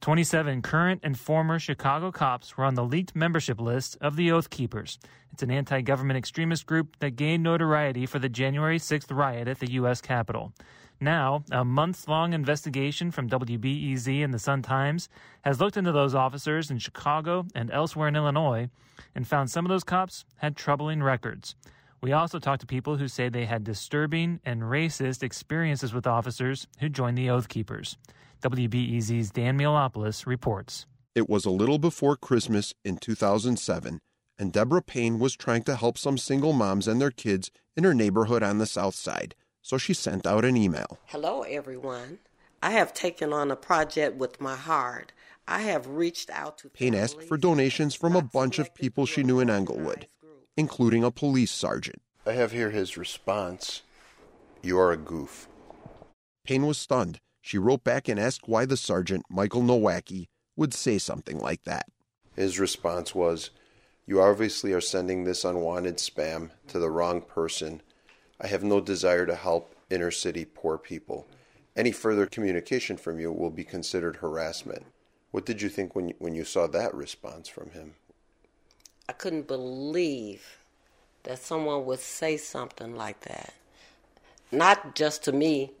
27 current and former Chicago cops were on the leaked membership list of the Oath Keepers. It's an anti government extremist group that gained notoriety for the January 6th riot at the U.S. Capitol. Now, a months long investigation from WBEZ and the Sun Times has looked into those officers in Chicago and elsewhere in Illinois and found some of those cops had troubling records. We also talked to people who say they had disturbing and racist experiences with officers who joined the Oath Keepers. WBEZ's Dan Mihalopoulos reports. It was a little before Christmas in 2007, and Deborah Payne was trying to help some single moms and their kids in her neighborhood on the south side, so she sent out an email. Hello, everyone. I have taken on a project with my heart. I have reached out to. Payne asked for donations from a bunch of people she knew in Englewood, including a police sergeant. I have here his response You are a goof. Payne was stunned. She wrote back and asked why the sergeant, Michael Nowacki, would say something like that. His response was, You obviously are sending this unwanted spam to the wrong person. I have no desire to help inner city poor people. Any further communication from you will be considered harassment. What did you think when you, when you saw that response from him? I couldn't believe that someone would say something like that. Not just to me,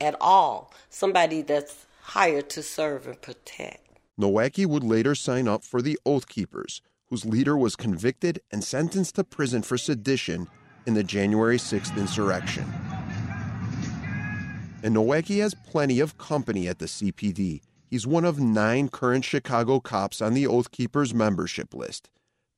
at all. Somebody that's hired to serve and protect. Nowacki would later sign up for the Oath Keepers, whose leader was convicted and sentenced to prison for sedition in the January 6th insurrection. And Nowacki has plenty of company at the CPD. He's one of nine current Chicago cops on the Oath Keepers membership list.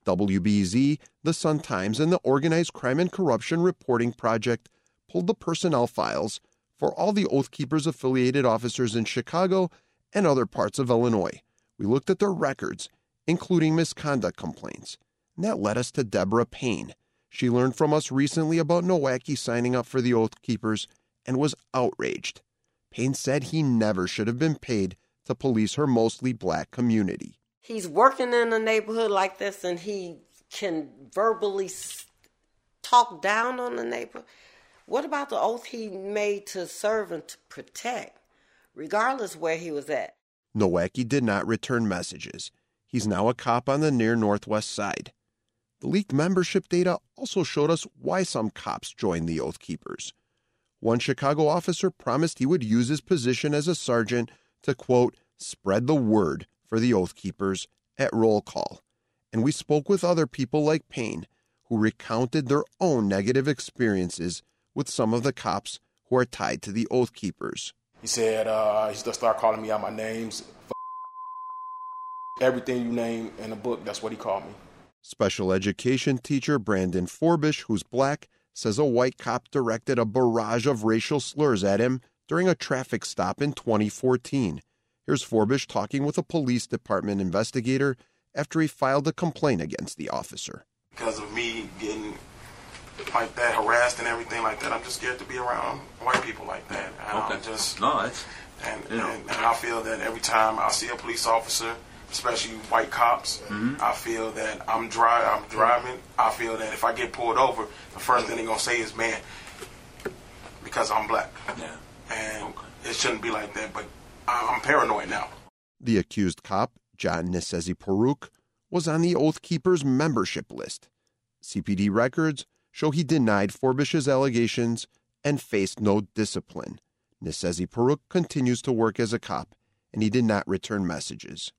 WBEZ, the Sun Times, and the Organized Crime and Corruption Reporting Project pulled the personnel files for all the Oath Keepers affiliated officers in Chicago and other parts of Illinois. We looked at their records, including misconduct complaints. And that led us to Deborah Payne. She learned from us recently about Nowacki signing up for the Oath Keepers and was outraged. Payne said he never should have been paid to police her mostly black community. He's working in a neighborhood like this and he can verbally talk down on the neighbor. What about the oath he made to serve and to protect, regardless where he was at? Nowacki did not return messages. He's now a cop on the near northwest side. The leaked membership data also showed us why some cops joined the Oath Keepers. One Chicago officer promised he would use his position as a sergeant to, quote, spread the word for the Oath Keepers at roll call. And we spoke with other people like Payne, who recounted their own negative experiences with some of the cops who are tied to the Oath Keepers. He said uh, he just started calling me out my names. Everything you name in the book, that's what he called me. Special education teacher Brandon Forbish, who's black, says a white cop directed a barrage of racial slurs at him during a traffic stop in 2014. Here's Forbish talking with a police department investigator after he filed a complaint against the officer. Because of me getting like that, harassed and everything like that. I'm just scared to be around white people like that. And okay. I'm just no, it's and, you know. and, and I feel that every time I see a police officer, especially white cops, mm-hmm. I feel that I'm dry. I'm driving. I feel that if I get pulled over, the first thing they're gonna say is, "Man," because I'm black. Yeah. And okay. it shouldn't be like that, but I'm paranoid now. The accused cop, John Nisezi Paruk, was on the Oath Keepers membership list. CPD records show he denied Forbish's allegations and faced no discipline. Nisezi Paruk continues to work as a cop, and he did not return messages.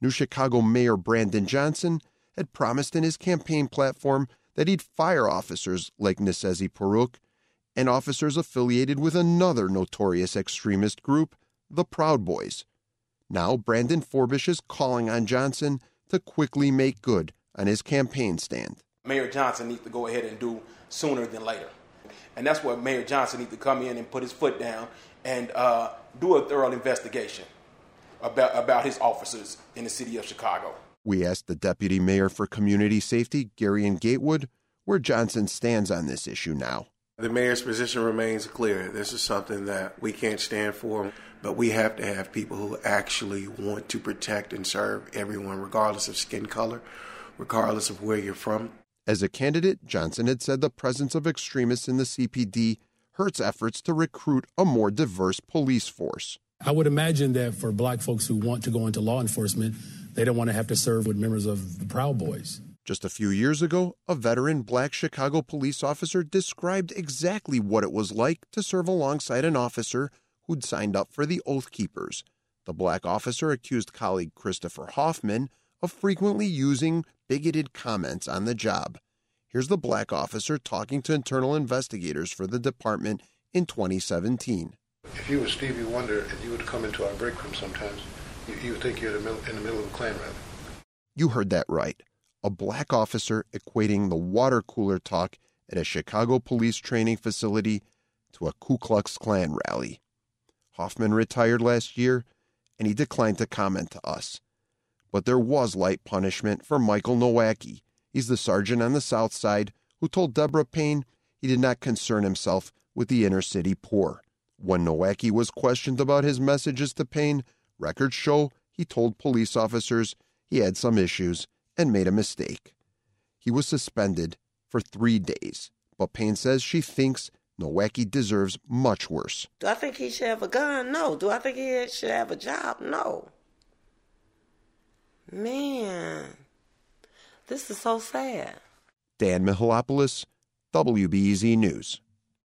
New Chicago Mayor Brandon Johnson had promised in his campaign platform that he'd fire officers like Nisezi Paruk and officers affiliated with another notorious extremist group, the Proud Boys. Now, Brandon Forbish is calling on Johnson to quickly make good on his campaign stand. Mayor Johnson needs to go ahead and do sooner than later. And that's where Mayor Johnson needs to come in and put his foot down and uh, do a thorough investigation about, about his officers in the city of Chicago. We asked the Deputy Mayor for Community Safety, Garien Gatewood, where Johnson stands on this issue now. The mayor's position remains clear. This is something that we can't stand for, but we have to have people who actually want to protect and serve everyone, regardless of skin color, regardless of where you're from. As a candidate, Johnson had said the presence of extremists in the CPD hurts efforts to recruit a more diverse police force. I would imagine that for black folks who want to go into law enforcement, they don't want to have to serve with members of the Proud Boys. Just a few years ago, a veteran black Chicago police officer described exactly what it was like to serve alongside an officer who'd signed up for the Oath Keepers. The black officer accused colleague Christopher Hoffman of frequently using bigoted comments on the job. Here's the black officer talking to internal investigators for the department in 2017. If you were Stevie Wonder and you would come into our break room sometimes, you, you would think you're in the, middle, in the middle of a Klan rally. You heard that right. A black officer equating the water cooler talk at a Chicago police training facility to a Ku Klux Klan rally. Hoffman retired last year, and he declined to comment to us. But there was light punishment for Michael Nowacki. He's the sergeant on the South Side who told Deborah Payne he did not concern himself with the inner city poor. When Nowacki was questioned about his messages to Payne, records show he told police officers he had some issues and made a mistake. He was suspended for three days, but Payne says she thinks Nowacki deserves much worse. Do I think he should have a gun? No. Do I think he should have a job? No. Man, this is so sad. Dan Mihalopoulos, WBEZ News.